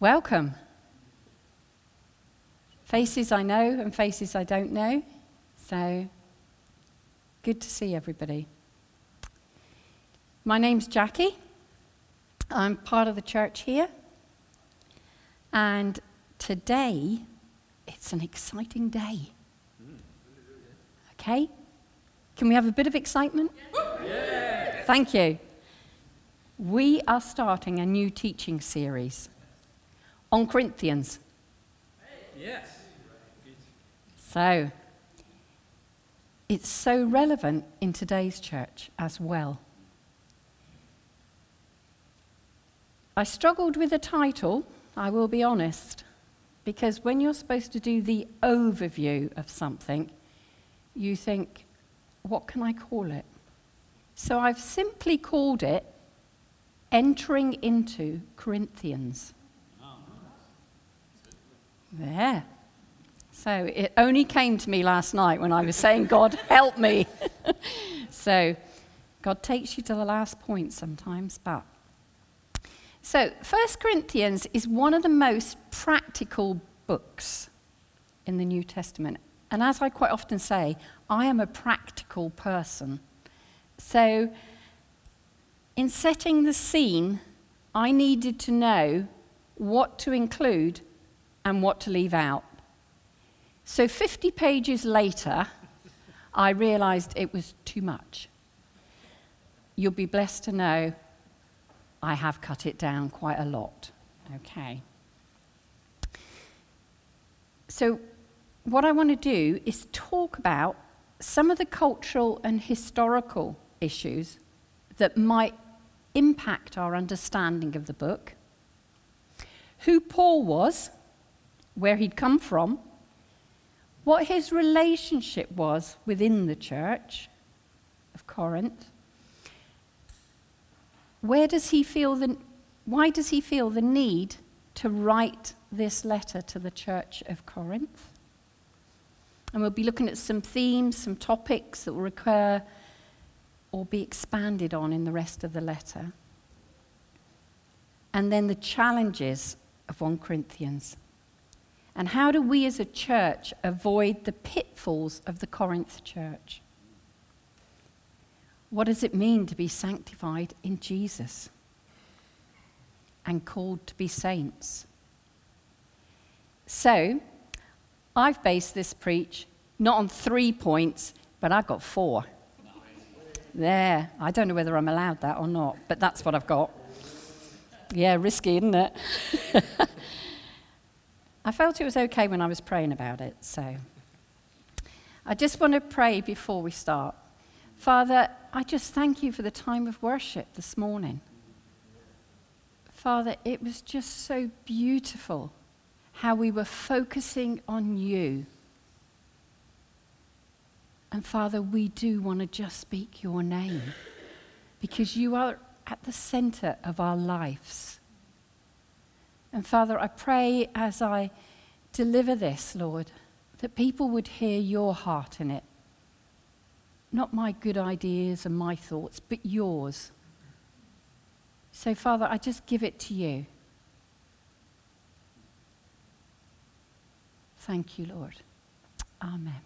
Welcome. Faces I know and faces I don't know. So, good to see everybody. My name's Jacquie. I'm part of the church here. And today, it's an exciting day. Okay? Can we have a bit of excitement? Yes. Thank you. We are starting a new teaching series on Corinthians. Yes. So, it's so relevant in today's church as well. I struggled with the title, I will be honest, because when you're supposed to do the overview of something, you think, what can I call it? So I've simply called it Entering into Corinthians. There. So it only came to me last night when I was saying, God, help me. so God takes you to the last point sometimes, but. So, 1 Corinthians is one of the most practical books in the New Testament. And as I quite often say, I am a practical person. So, in setting the scene, I needed to know what to include and what to leave out. So 50 pages later, I realized it was too much. You'll be blessed to know I have cut it down quite a lot. Okay. So, what I want to do is talk about some of the cultural and historical issues that might impact our understanding of the book, who Paul was, where he'd come from, what his relationship was within the church of Corinth. Where does he feel the, why does he feel the need to write this letter to the church of Corinth? And we'll be looking at some themes, some topics that will recur or be expanded on in the rest of the letter. And then the challenges of 1 Corinthians. And how do we as a church avoid the pitfalls of the Corinth church? What does it mean to be sanctified in Jesus and called to be saints? So, I've based this preach not on three points, but I've got four. There. I don't know whether I'm allowed that or not, but that's what I've got. Yeah, risky, isn't it? I felt it was okay when I was praying about it, so. I just want to pray before we start. Father, I just thank you for the time of worship this morning. Father, it was just so beautiful how we were focusing on you. And Father, we do want to just speak your name because you are at the center of our lives. And Father, I pray as I deliver this, Lord, that people would hear your heart in it. Not my good ideas and my thoughts, but yours. So, Father, I just give it to you. Thank you, Lord. Amen.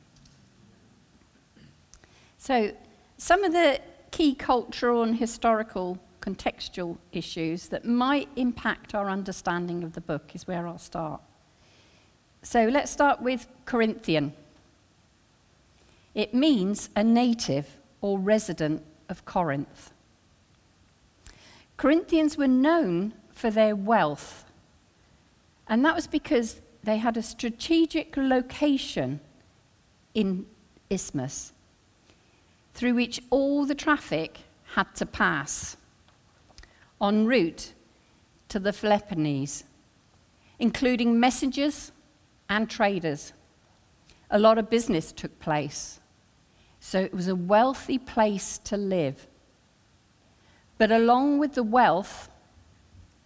So, some of the key cultural and historical contextual issues that might impact our understanding of the book is where I'll start. So let's start with Corinthian. It means a native or resident of Corinth. Corinthians were known for their wealth, and that was because they had a strategic location in Isthmus through which all the traffic had to pass en route to the Peloponnese, including messengers and traders. A lot of business took place. So it was a wealthy place to live. But along with the wealth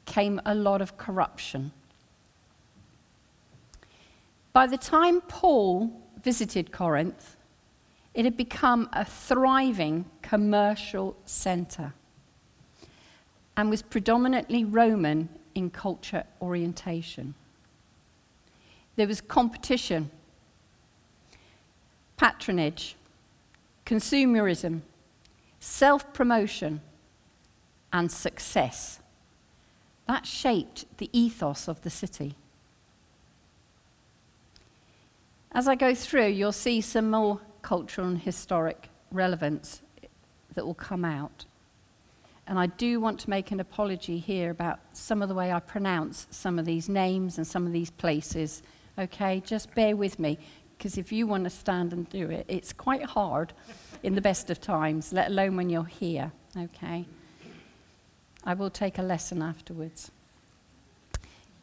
came a lot of corruption. By the time Paul visited Corinth, it had become a thriving commercial center and was predominantly Roman in culture orientation. There was competition, patronage, consumerism, self promotion, and success. That shaped the ethos of the city. As I go through, you'll see some more cultural and historic relevance that will come out. And I do want to make an apology here about some of the way I pronounce some of these names and some of these places. Okay, just bear with me, because if you want to stand and do it, it's quite hard in the best of times, let alone when you're here. Okay? I will take a lesson afterwards.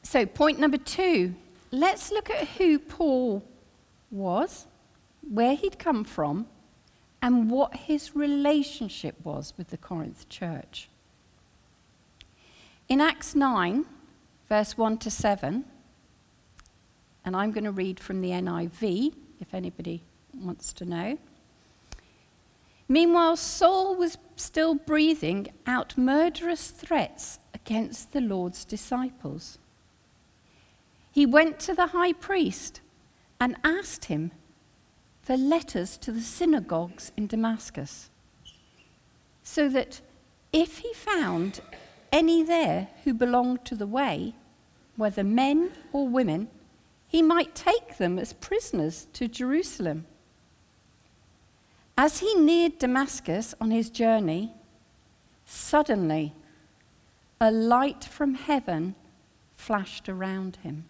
So, point number two let's look at who Paul was, where he'd come from, and what his relationship was with the Corinth church. In Acts 9, verse 1 to 7, and I'm going to read from the NIV if anybody wants to know. Meanwhile, Saul was still breathing out murderous threats against the Lord's disciples. He went to the high priest and asked him for letters to the synagogues in Damascus, so that if he found any there who belonged to the way, whether men or women, he might take them as prisoners to Jerusalem. As he neared Damascus on his journey, suddenly a light from heaven flashed around him.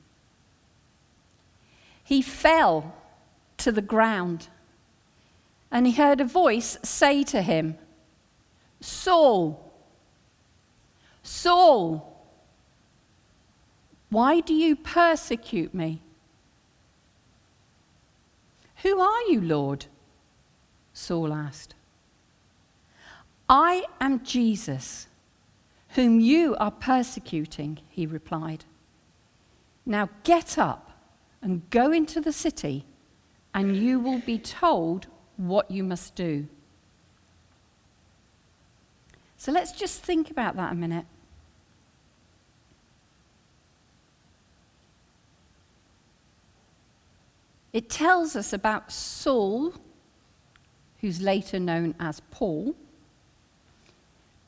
He fell to the ground. And he heard a voice say to him, Saul, Saul, why do you persecute me? Who are you, Lord? Saul asked. I am Jesus, whom you are persecuting, he replied. Now get up and go into the city and you will be told what you must do. So let's just think about that a minute. It tells us about Saul, who's later known as Paul,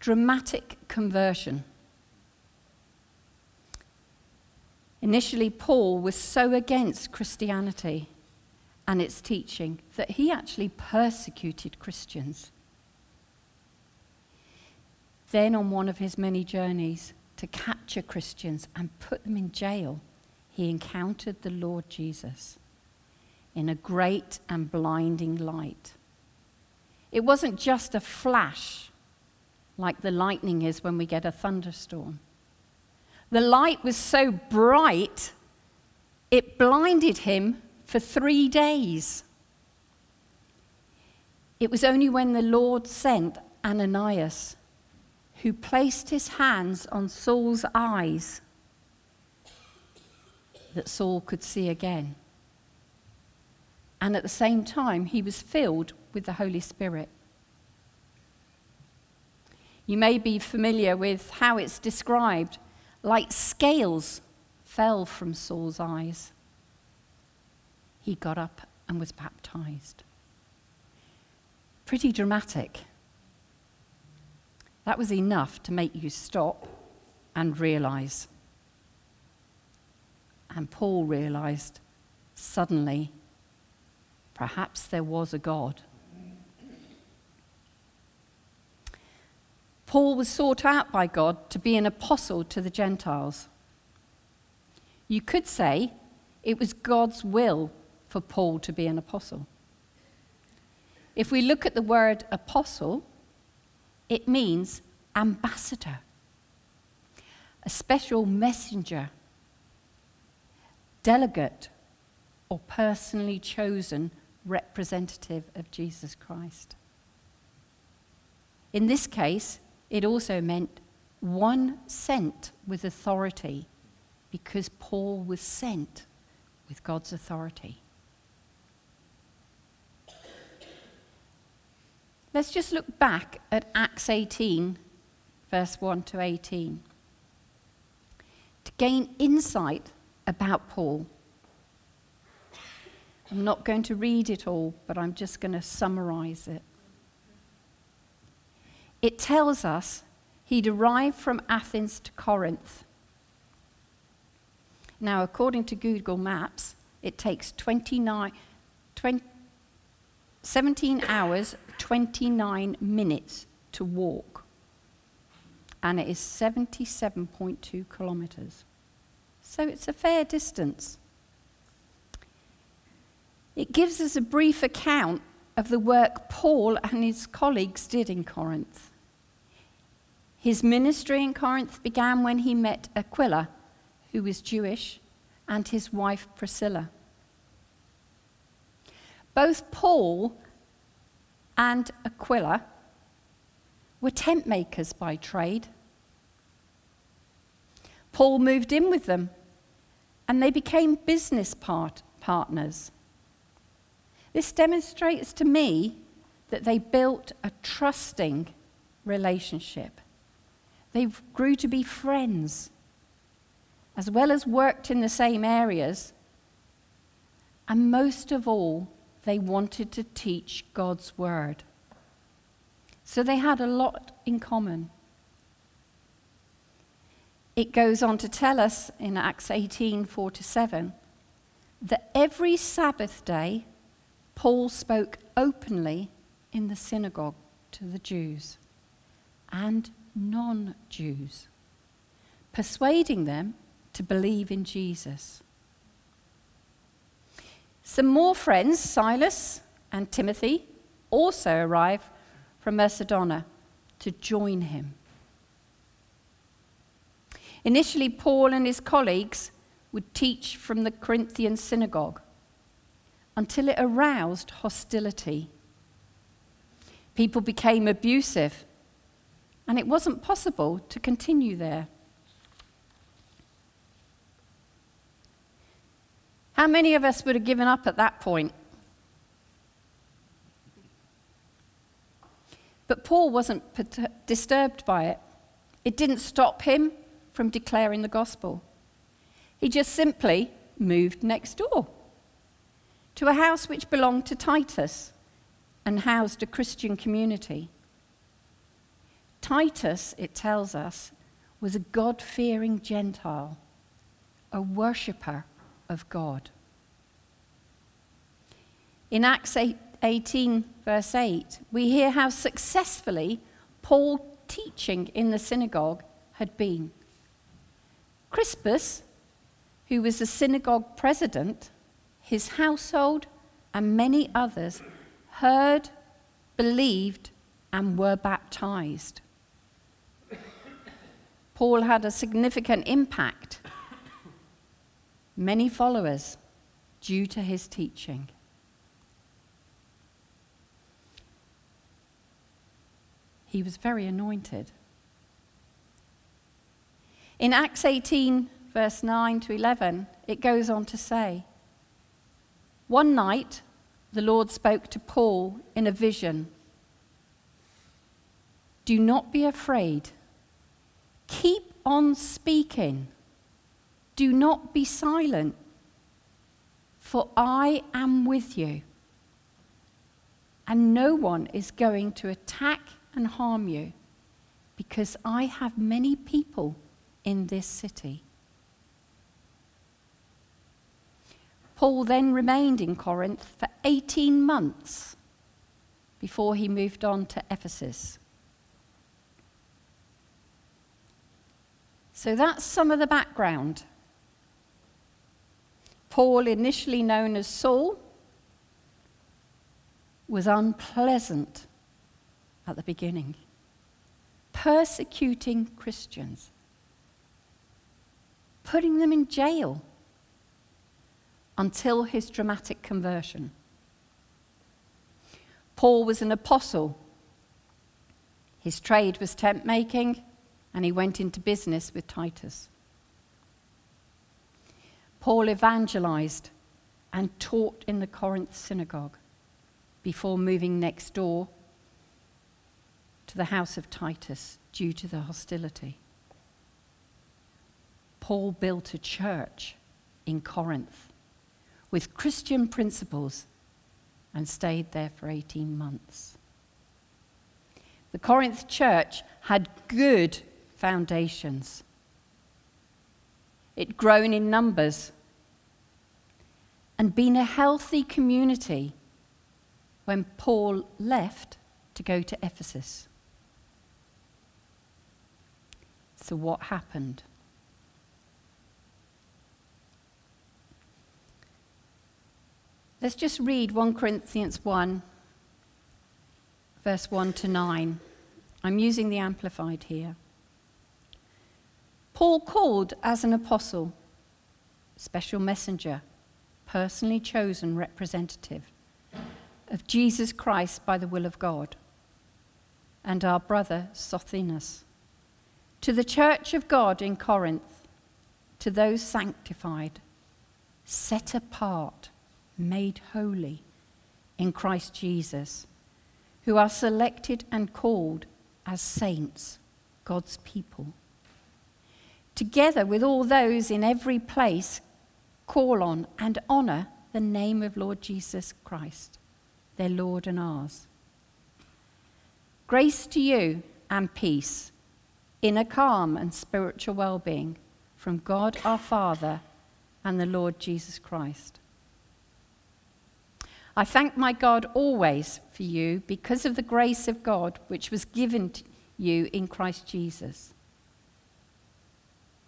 dramatic conversion. Initially, Paul was so against Christianity and its teaching that he actually persecuted Christians. Then, on one of his many journeys to capture Christians and put them in jail, he encountered the Lord Jesus in a great and blinding light. It wasn't just a flash like the lightning is when we get a thunderstorm. The light was so bright, it blinded him for three days. It was only when the Lord sent Ananias, who placed his hands on Saul's eyes, that Saul could see again. And at the same time, he was filled with the Holy Spirit. You may be familiar with how it's described like scales fell from Saul's eyes he got up and was baptized. Pretty dramatic. That was enough to make you stop and realize. And Paul realized suddenly perhaps there was a God. Paul was sought out by God to be an apostle to the Gentiles. You could say it was God's will for Paul to be an apostle. If we look at the word apostle, it means ambassador, a special messenger, delegate, or personally chosen representative of Jesus Christ. In this case, it also meant one sent with authority because Paul was sent with God's authority. Let's just look back at Acts 18, verse 1 to 18. to gain insight about Paul. I'm not going to read it all, but I'm just going to summarize it. It tells us he'd arrived from Athens to Corinth. Now, according to Google Maps, it takes 29, 20, 17 hours, 29 minutes to walk. And it is 77.2 kilometres. So it's a fair distance. It gives us a brief account of the work Paul and his colleagues did in Corinth. His ministry in Corinth began when he met Aquila, who was Jewish, and his wife Priscilla. Both Paul and Aquila were tent makers by trade. Paul moved in with them, and they became business part- partners. This demonstrates to me that they built a trusting relationship. They grew to be friends, as well as worked in the same areas. And most of all, they wanted to teach God's word. So they had a lot in common. It goes on to tell us in Acts 18 4 to 7 that every Sabbath day, Paul spoke openly in the synagogue to the Jews and non Jews, persuading them to believe in Jesus. Some more friends, Silas and Timothy, also arrive from Macedonia to join him. Initially, Paul and his colleagues would teach from the Corinthian synagogue until it aroused hostility. People became abusive, and it wasn't possible to continue there. How many of us would have given up at that point? But Paul wasn't disturbed by it. It didn't stop him from declaring the gospel. He just simply moved next door to a house which belonged to Titus and housed a Christian community. Titus, it tells us, was a God fearing Gentile, a worshipper of God. In Acts 18, verse 8, we hear how successfully Paul teaching in the synagogue had been. Crispus, who was the synagogue president, his household, and many others heard, believed, and were baptized. Paul had a significant impact, many followers, due to his teaching. He was very anointed. In Acts 18, verse 9 to 11, it goes on to say, one night, the Lord spoke to Paul in a vision Do not be afraid. Keep on speaking. Do not be silent, for I am with you. And no one is going to attack and harm you, because I have many people in this city. Paul then remained in Corinth for 18 months before he moved on to Ephesus. So that's some of the background. Paul, initially known as Saul, was unpleasant at the beginning, persecuting Christians, putting them in jail until his dramatic conversion. Paul was an apostle. His trade was tent making, and he went into business with Titus. Paul evangelized and taught in the Corinth synagogue before moving next door to the house of Titus due to the hostility. Paul built a church in Corinth with Christian principles and stayed there for 18 months. The Corinth church had good foundations. It'd grown in numbers and been a healthy community when Paul left to go to Ephesus. So, what happened? Let's just read 1 Corinthians 1, verse 1 to 9. I'm using the Amplified here. Paul called as an apostle, special messenger, personally chosen representative of Jesus Christ by the will of God, and our brother Sosthenes, to the church of God in Corinth, to those sanctified, set apart made holy in Christ Jesus, who are selected and called as saints, God's people. Together with all those in every place, call on and honor the name of Lord Jesus Christ, their Lord and ours. Grace to you and peace, inner calm and spiritual well being from God our Father and the Lord Jesus Christ. I thank my God always for you because of the grace of God which was given to you in Christ Jesus,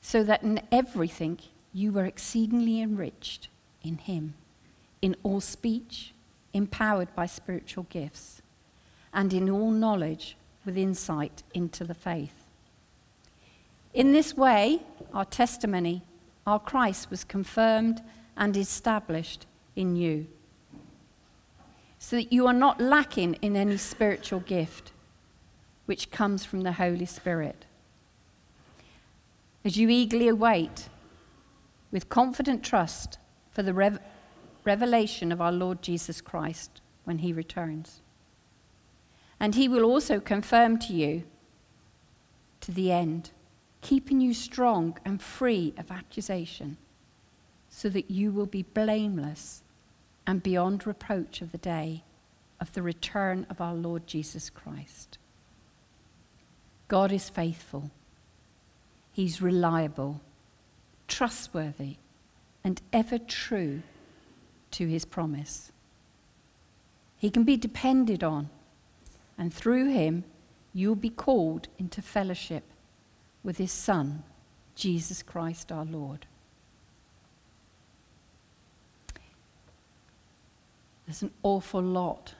so that in everything you were exceedingly enriched in Him, in all speech, empowered by spiritual gifts, and in all knowledge with insight into the faith. In this way, our testimony, our Christ, was confirmed and established in you so that you are not lacking in any spiritual gift which comes from the Holy Spirit. As you eagerly await with confident trust for the rev- revelation of our Lord Jesus Christ when he returns. And he will also confirm to you to the end, keeping you strong and free of accusation, so that you will be blameless and beyond reproach of the day of the return of our Lord Jesus Christ. God is faithful, He's reliable, trustworthy, and ever true to His promise. He can be depended on, and through Him, you'll be called into fellowship with His Son, Jesus Christ our Lord. There's an awful lot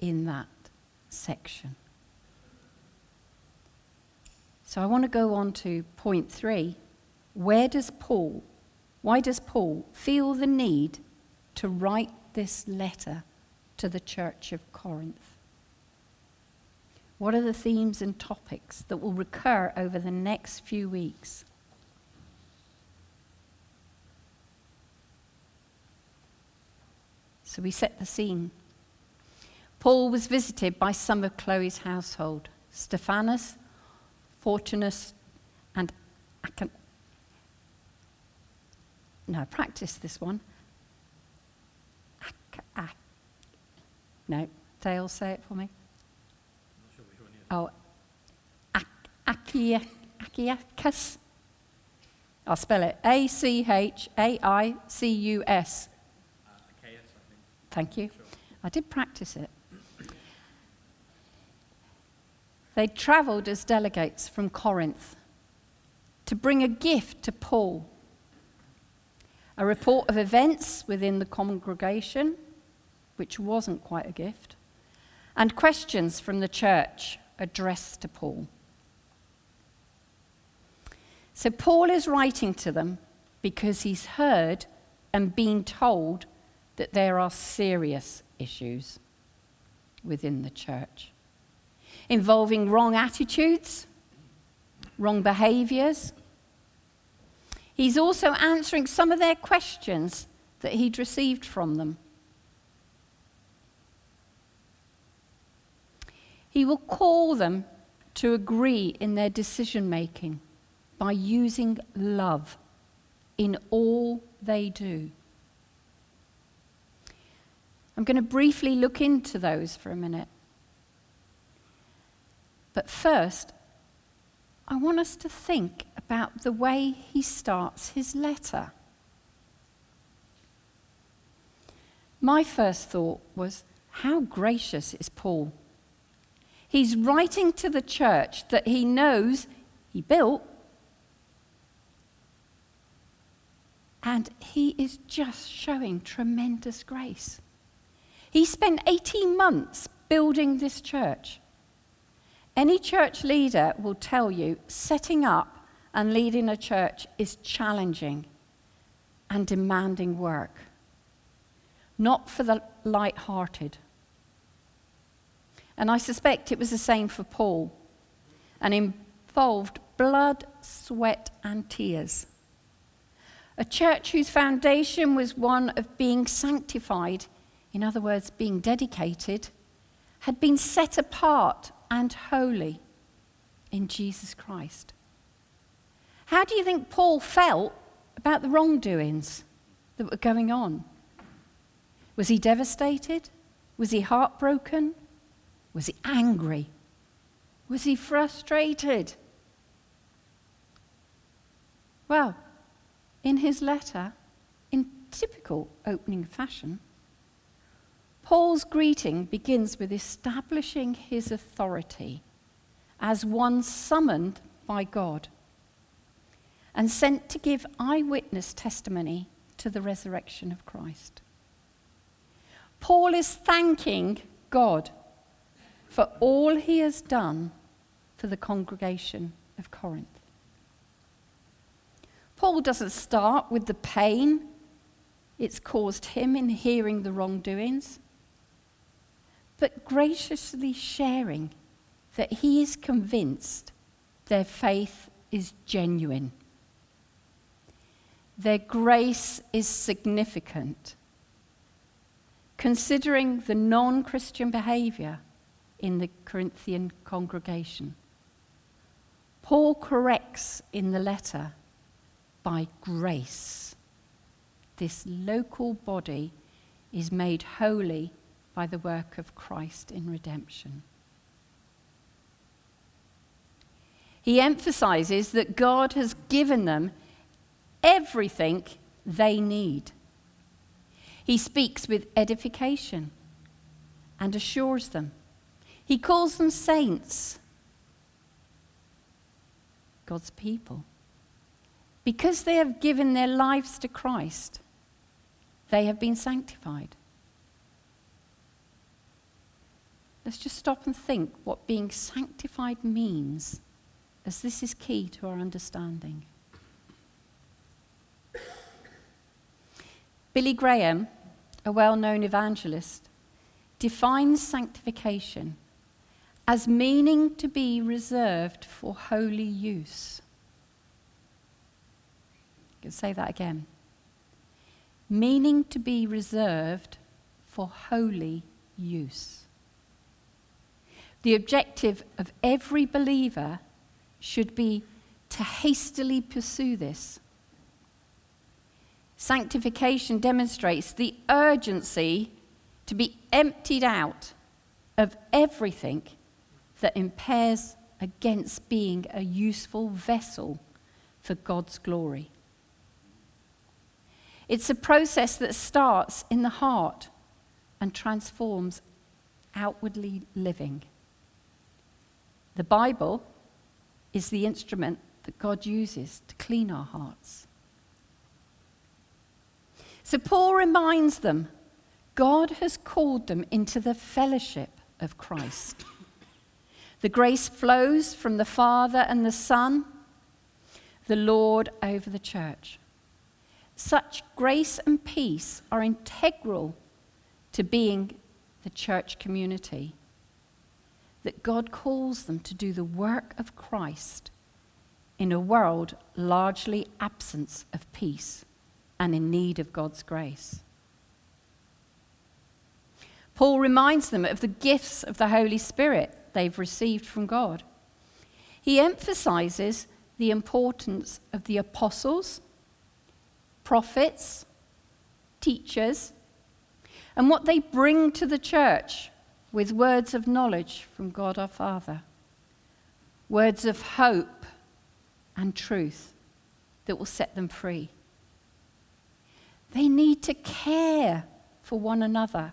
in that section. So I want to go on to point three. Where does Paul, why does Paul feel the need to write this letter to the church of Corinth? What are the themes and topics that will recur over the next few weeks? So we set the scene. Paul was visited by some of Chloe's household Stephanas, Fortunus, and Acon. No, practice this one. Ac- ac- no, Dale, say it for me. Oh, Achaicus. I'll spell it A C H A I C U S. Thank you. I did practice it. They travelled as delegates from Corinth to bring a gift to Paul a report of events within the congregation, which wasn't quite a gift, and questions from the church addressed to Paul. So Paul is writing to them because he's heard and been told that there are serious issues within the church involving wrong attitudes, wrong behaviors. He's also answering some of their questions that he'd received from them. He will call them to agree in their decision making by using love in all they do. I'm going to briefly look into those for a minute. But first, I want us to think about the way he starts his letter. My first thought was, how gracious is Paul? He's writing to the church that he knows he built, and he is just showing tremendous grace. He spent 18 months building this church. Any church leader will tell you setting up and leading a church is challenging and demanding work, not for the light hearted. And I suspect it was the same for Paul and involved blood, sweat, and tears. A church whose foundation was one of being sanctified, in other words, being dedicated, had been set apart and holy in Jesus Christ. How do you think Paul felt about the wrongdoings that were going on? Was he devastated? Was he heartbroken? Was he angry? Was he frustrated? Well, in his letter, in typical opening fashion, Paul's greeting begins with establishing his authority as one summoned by God and sent to give eyewitness testimony to the resurrection of Christ. Paul is thanking God for all he has done for the congregation of Corinth. Paul doesn't start with the pain it's caused him in hearing the wrongdoings, but graciously sharing that he is convinced their faith is genuine. Their grace is significant, considering the non Christian behavior in the Corinthian congregation. Paul corrects in the letter by grace. This local body is made holy by the work of Christ in redemption. He emphasizes that God has given them everything they need. He speaks with edification and assures them he calls them saints, God's people. Because they have given their lives to Christ, they have been sanctified. Let's just stop and think what being sanctified means, as this is key to our understanding. Billy Graham, a well known evangelist, defines sanctification as meaning to be reserved for holy use. I can say that again. Meaning to be reserved for holy use. The objective of every believer should be to hastily pursue this. Sanctification demonstrates the urgency to be emptied out of everything that impairs against being a useful vessel for God's glory. It's a process that starts in the heart and transforms outwardly living. The Bible is the instrument that God uses to clean our hearts. So Paul reminds them God has called them into the fellowship of Christ. The grace flows from the Father and the Son, the Lord over the church. Such grace and peace are integral to being the church community. That God calls them to do the work of Christ in a world largely absent of peace and in need of God's grace. Paul reminds them of the gifts of the Holy Spirit they've received from God. He emphasizes the importance of the apostles, prophets, teachers, and what they bring to the church with words of knowledge from God our Father, words of hope and truth that will set them free. They need to care for one another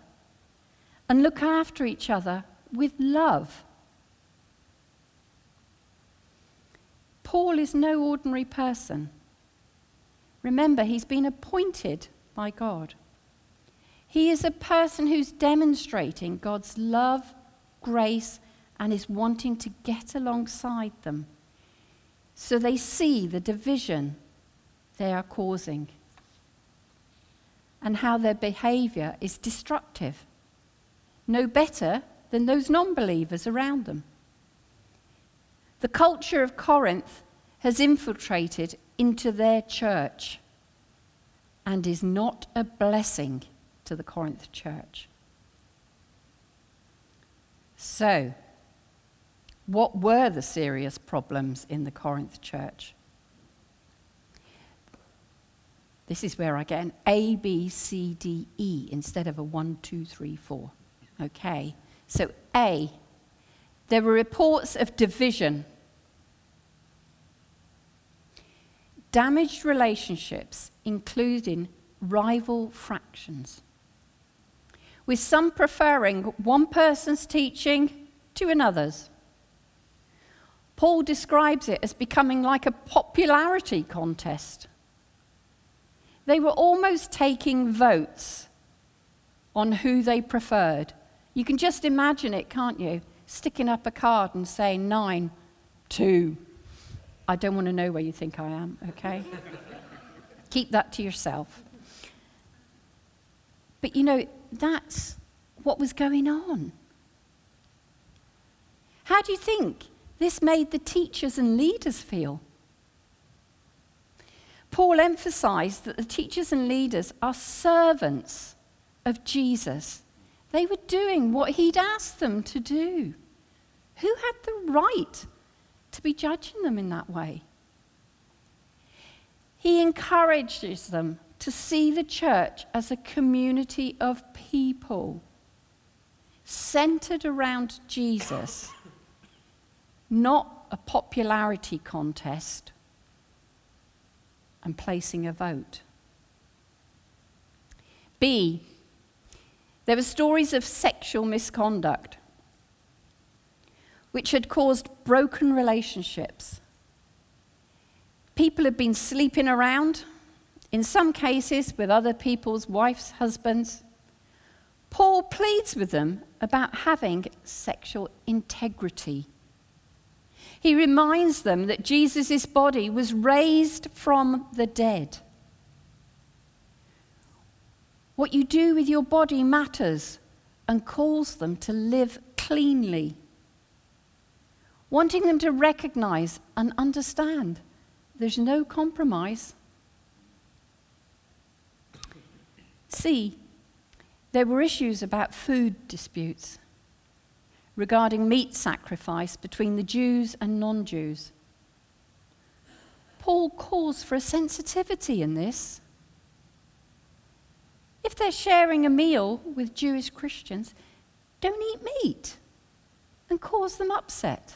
and look after each other with love. Paul is no ordinary person. Remember, he's been appointed by God. He is a person who's demonstrating God's love, grace, and is wanting to get alongside them so they see the division they are causing and how their behavior is destructive, no better than those non believers around them. The culture of Corinth has infiltrated into their church and is not a blessing to the Corinth church. So, what were the serious problems in the Corinth church? This is where I get an A, B, C, D, E instead of a one, two, three, four. Okay, so A, there were reports of division, damaged relationships, including rival fractions with some preferring one person's teaching to another's. Paul describes it as becoming like a popularity contest. They were almost taking votes on who they preferred. You can just imagine it, can't you? Sticking up a card and saying nine, two. I don't want to know where you think I am, okay? Keep that to yourself. But you know, that's what was going on. How do you think this made the teachers and leaders feel? Paul emphasized that the teachers and leaders are servants of Jesus. They were doing what he'd asked them to do. Who had the right to be judging them in that way? He encourages them to see the church as a community of people centered around Jesus, not a popularity contest and placing a vote. B, there were stories of sexual misconduct which had caused broken relationships. People had been sleeping around in some cases with other people's wives, husbands. Paul pleads with them about having sexual integrity. He reminds them that Jesus' body was raised from the dead. What you do with your body matters and calls them to live cleanly, wanting them to recognize and understand there's no compromise. C, there were issues about food disputes regarding meat sacrifice between the Jews and non Jews. Paul calls for a sensitivity in this. If they're sharing a meal with Jewish Christians, don't eat meat and cause them upset.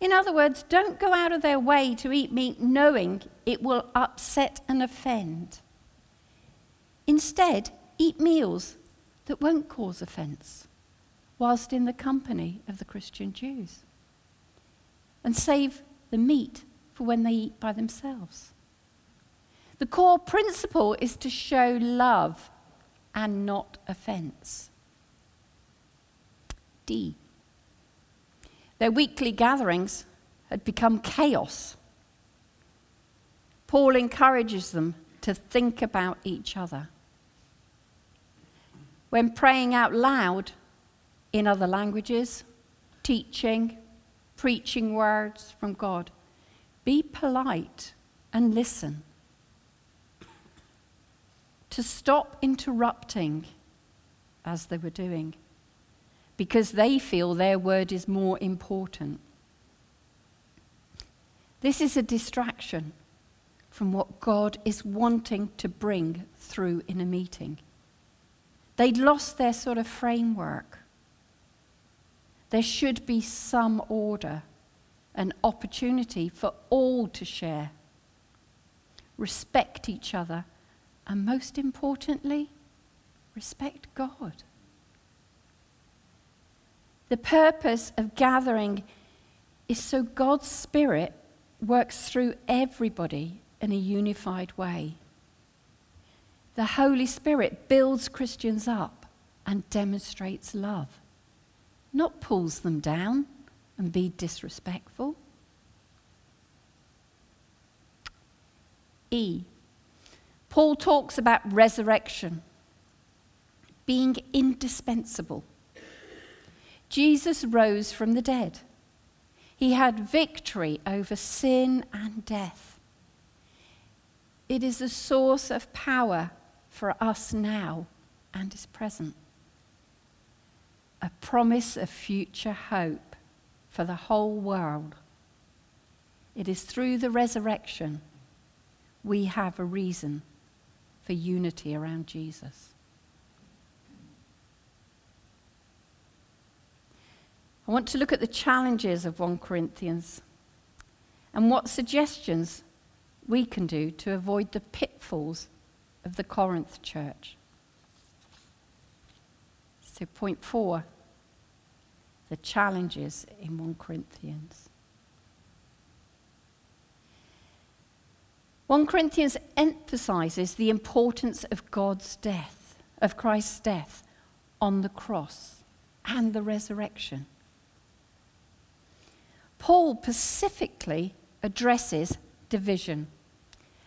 In other words, don't go out of their way to eat meat knowing it will upset and offend. Instead, eat meals that won't cause offense whilst in the company of the Christian Jews. And save the meat for when they eat by themselves. The core principle is to show love and not offense. D. Their weekly gatherings had become chaos. Paul encourages them to think about each other when praying out loud in other languages, teaching, preaching words from God, be polite and listen. To stop interrupting as they were doing, because they feel their word is more important. This is a distraction from what God is wanting to bring through in a meeting. They'd lost their sort of framework. There should be some order, an opportunity for all to share, respect each other, and most importantly, respect God. The purpose of gathering is so God's Spirit works through everybody in a unified way. The Holy Spirit builds Christians up and demonstrates love, not pulls them down and be disrespectful. E. Paul talks about resurrection being indispensable. Jesus rose from the dead. He had victory over sin and death. It is a source of power for us now and is present. A promise of future hope for the whole world. It is through the resurrection we have a reason for unity around Jesus. I want to look at the challenges of 1 Corinthians and what suggestions we can do to avoid the pitfalls of the Corinth church. So, point four the challenges in 1 Corinthians. 1 Corinthians emphasizes the importance of God's death, of Christ's death on the cross and the resurrection. Paul specifically addresses division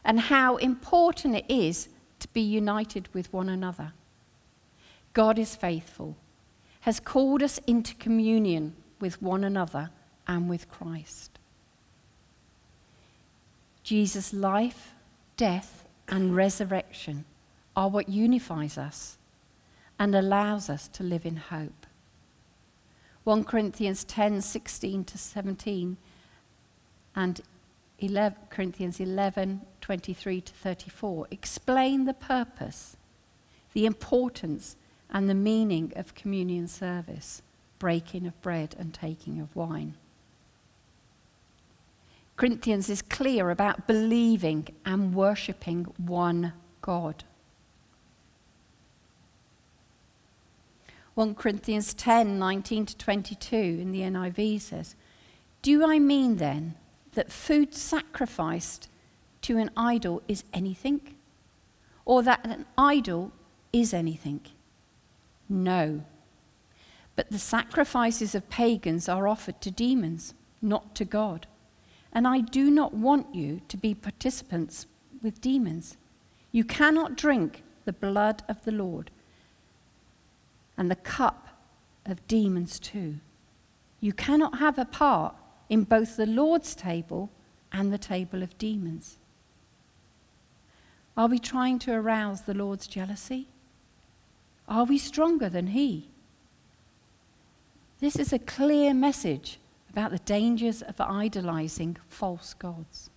and how important it is be united with one another. God is faithful, has called us into communion with one another and with Christ. Jesus' life, death, and resurrection are what unifies us and allows us to live in hope. 1 Corinthians 10 16 to 17 and 11, Corinthians 11 23 to 34 explain the purpose, the importance, and the meaning of communion service, breaking of bread and taking of wine. Corinthians is clear about believing and worshipping one God. 1 Corinthians 10 19 to 22 in the NIV says, Do I mean then that food sacrificed to an idol is anything? Or that an idol is anything? No. But the sacrifices of pagans are offered to demons, not to God. And I do not want you to be participants with demons. You cannot drink the blood of the Lord and the cup of demons too. You cannot have a part in both the Lord's table and the table of demons. Are we trying to arouse the Lord's jealousy? Are we stronger than He? This is a clear message about the dangers of idolizing false gods.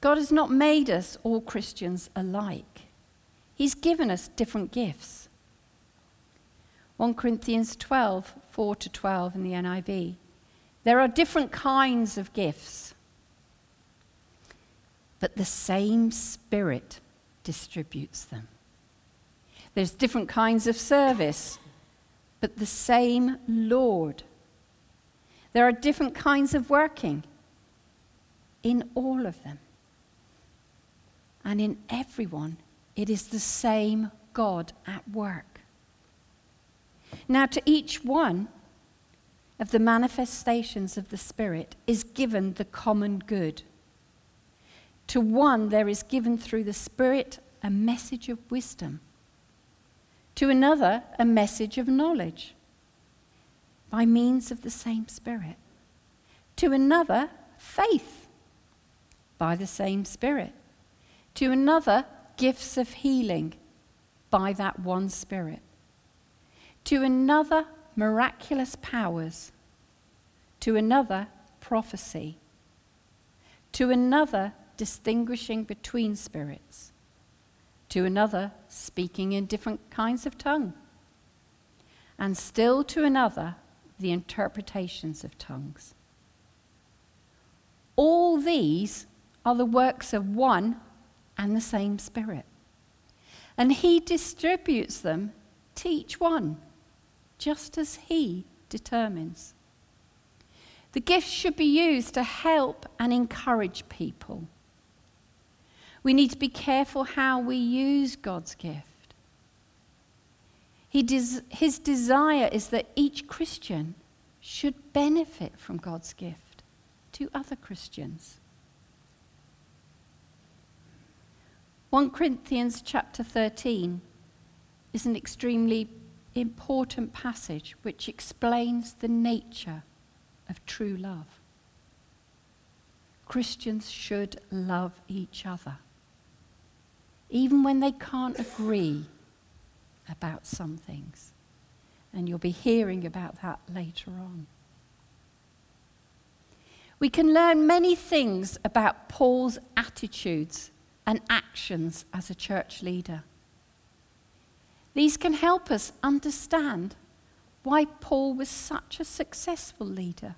God has not made us all Christians alike. He's given us different gifts. 1 Corinthians 12, 4 to 12 in the NIV. There are different kinds of gifts, but the same Spirit distributes them. There's different kinds of service, but the same Lord. There are different kinds of working in all of them. And in everyone, it is the same God at work. Now, to each one of the manifestations of the Spirit is given the common good. To one, there is given through the Spirit a message of wisdom. To another, a message of knowledge by means of the same Spirit. To another, faith by the same Spirit. To another, gifts of healing by that one Spirit. To another, miraculous powers. To another, prophecy, to another, distinguishing between spirits, to another, speaking in different kinds of tongue, and still to another, the interpretations of tongues. All these are the works of one and the same Spirit. And He distributes them to each one, just as He determines. The gifts should be used to help and encourage people. We need to be careful how we use God's gift. Des- his desire is that each Christian should benefit from God's gift to other Christians. 1 Corinthians chapter 13 is an extremely important passage which explains the nature of true love. Christians should love each other, even when they can't agree about some things. And you'll be hearing about that later on. We can learn many things about Paul's attitudes and actions as a church leader. These can help us understand why Paul was such a successful leader.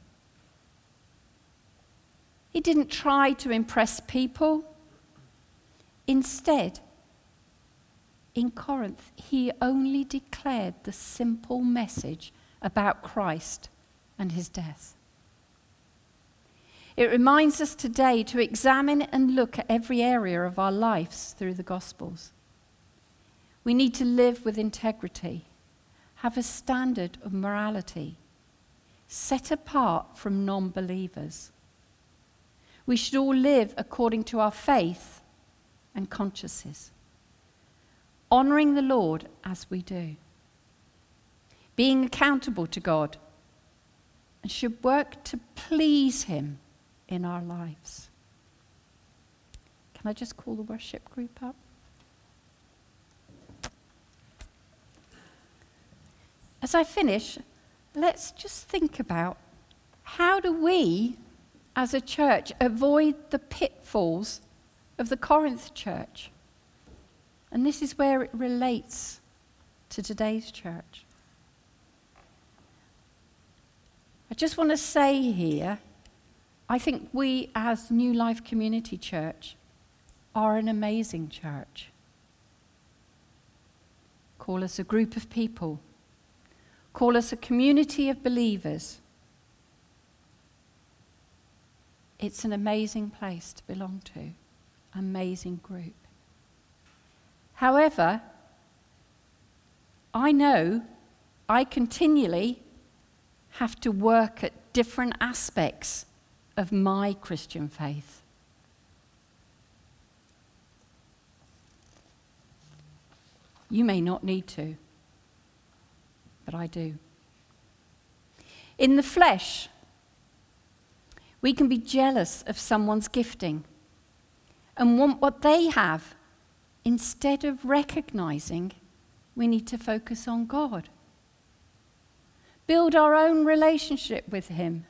He didn't try to impress people. Instead, in Corinth, he only declared the simple message about Christ and his death. It reminds us today to examine and look at every area of our lives through the Gospels. We need to live with integrity, have a standard of morality, set apart from non believers. We should all live according to our faith and consciences, honoring the Lord as we do, being accountable to God, and should work to please Him in our lives. Can I just call the worship group up? As I finish, let's just think about how do we, as a church, avoid the pitfalls of the Corinth church? And this is where it relates to today's church. I just want to say here I think we, as New Life Community Church, are an amazing church. Call us a group of people, call us a community of believers. It's an amazing place to belong to, amazing group. However, I know I continually have to work at different aspects of my Christian faith. You may not need to, but I do. In the flesh, we can be jealous of someone's gifting and want what they have instead of recognizing we need to focus on God. Build our own relationship with Him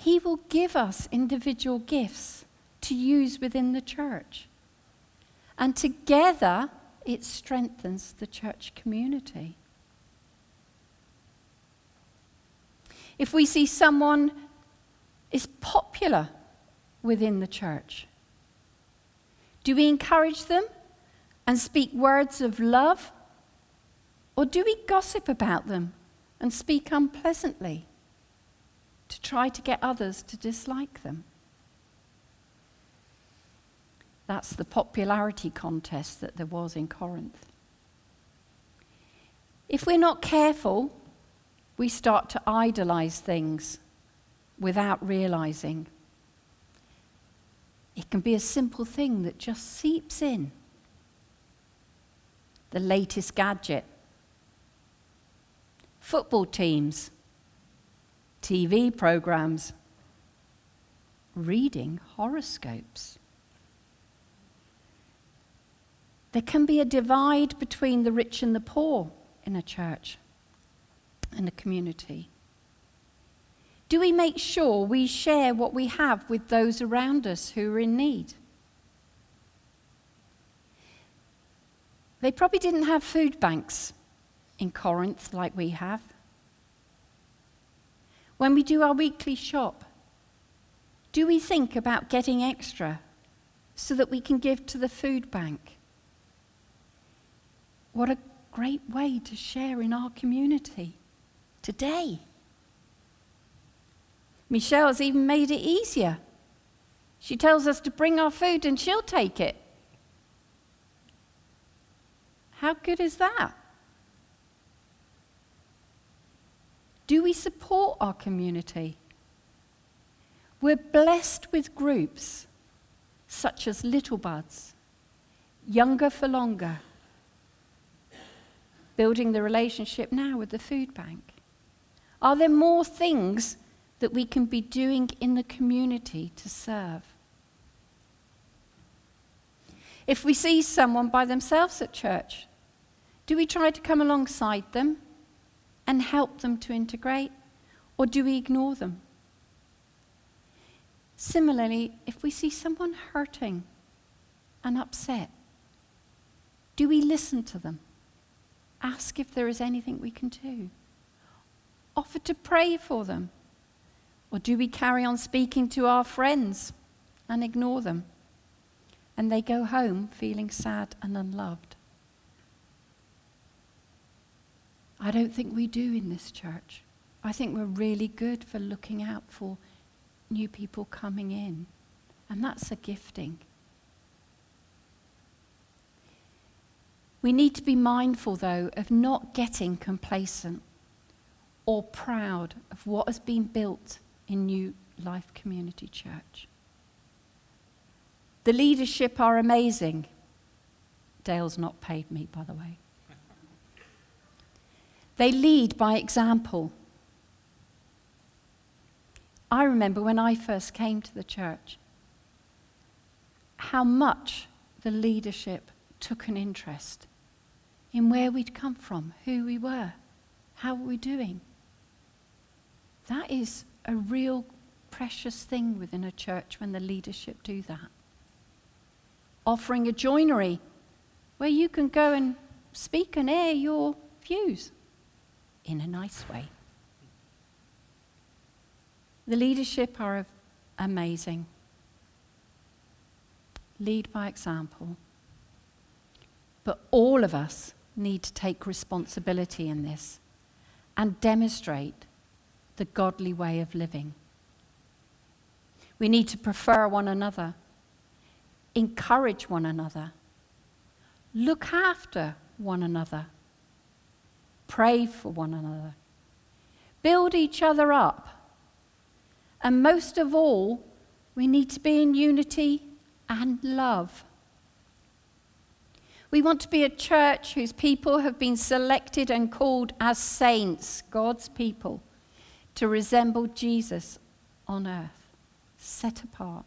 he will give us individual gifts to use within the church. And together, it strengthens the church community. If we see someone is popular within the church, do we encourage them and speak words of love? Or do we gossip about them and speak unpleasantly? to try to get others to dislike them. That's the popularity contest that there was in Corinth. If we're not careful, we start to idolize things without realizing. It can be a simple thing that just seeps in. The latest gadget. Football teams TV programs, reading horoscopes. There can be a divide between the rich and the poor in a church and a community. Do we make sure we share what we have with those around us who are in need? They probably didn't have food banks in Corinth like we have. When we do our weekly shop, do we think about getting extra so that we can give to the food bank? What a great way to share in our community today. Michelle has even made it easier. She tells us to bring our food and she'll take it. How good is that? Do we support our community? We're blessed with groups such as Little Buds, Younger for Longer, building the relationship now with the food bank. Are there more things that we can be doing in the community to serve? If we see someone by themselves at church, do we try to come alongside them and help them to integrate, or do we ignore them? Similarly, if we see someone hurting and upset, do we listen to them? Ask if there is anything we can do? Offer to pray for them? Or do we carry on speaking to our friends and ignore them? And they go home feeling sad and unloved. I don't think we do in this church. I think we're really good for looking out for new people coming in. And that's a gifting. We need to be mindful, though, of not getting complacent or proud of what has been built in New Life Community Church. The leadership are amazing. Dale's not paid me, by the way. They lead by example. I remember when I first came to the church, how much the leadership took an interest in where we'd come from, who we were, how we were we doing. That is a real precious thing within a church when the leadership do that. Offering a joinery where you can go and speak and air your views in a nice way. The leadership are amazing. Lead by example. But all of us need to take responsibility in this and demonstrate the godly way of living. We need to prefer one another, encourage one another, look after one another, pray for one another, build each other up and most of all, we need to be in unity and love. We want to be a church whose people have been selected and called as saints, God's people, to resemble Jesus on earth, set apart.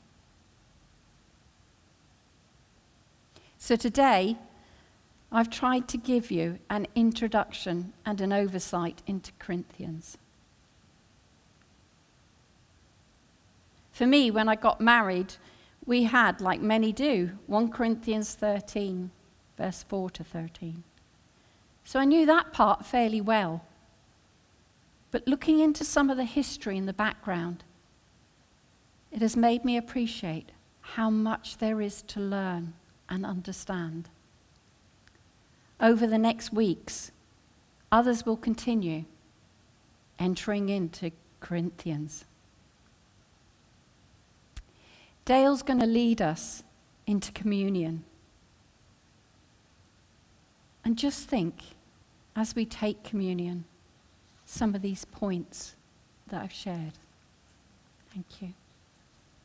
So today, I've tried to give you an introduction and an oversight into Corinthians. For me, when I got married, we had, like many do, 1 Corinthians 13, verse 4 to 13. So I knew that part fairly well. But looking into some of the history in the background, it has made me appreciate how much there is to learn and understand. Over the next weeks, others will continue entering into Corinthians. Dale's going to lead us into communion. And just think, as we take communion, some of these points that I've shared. Thank you.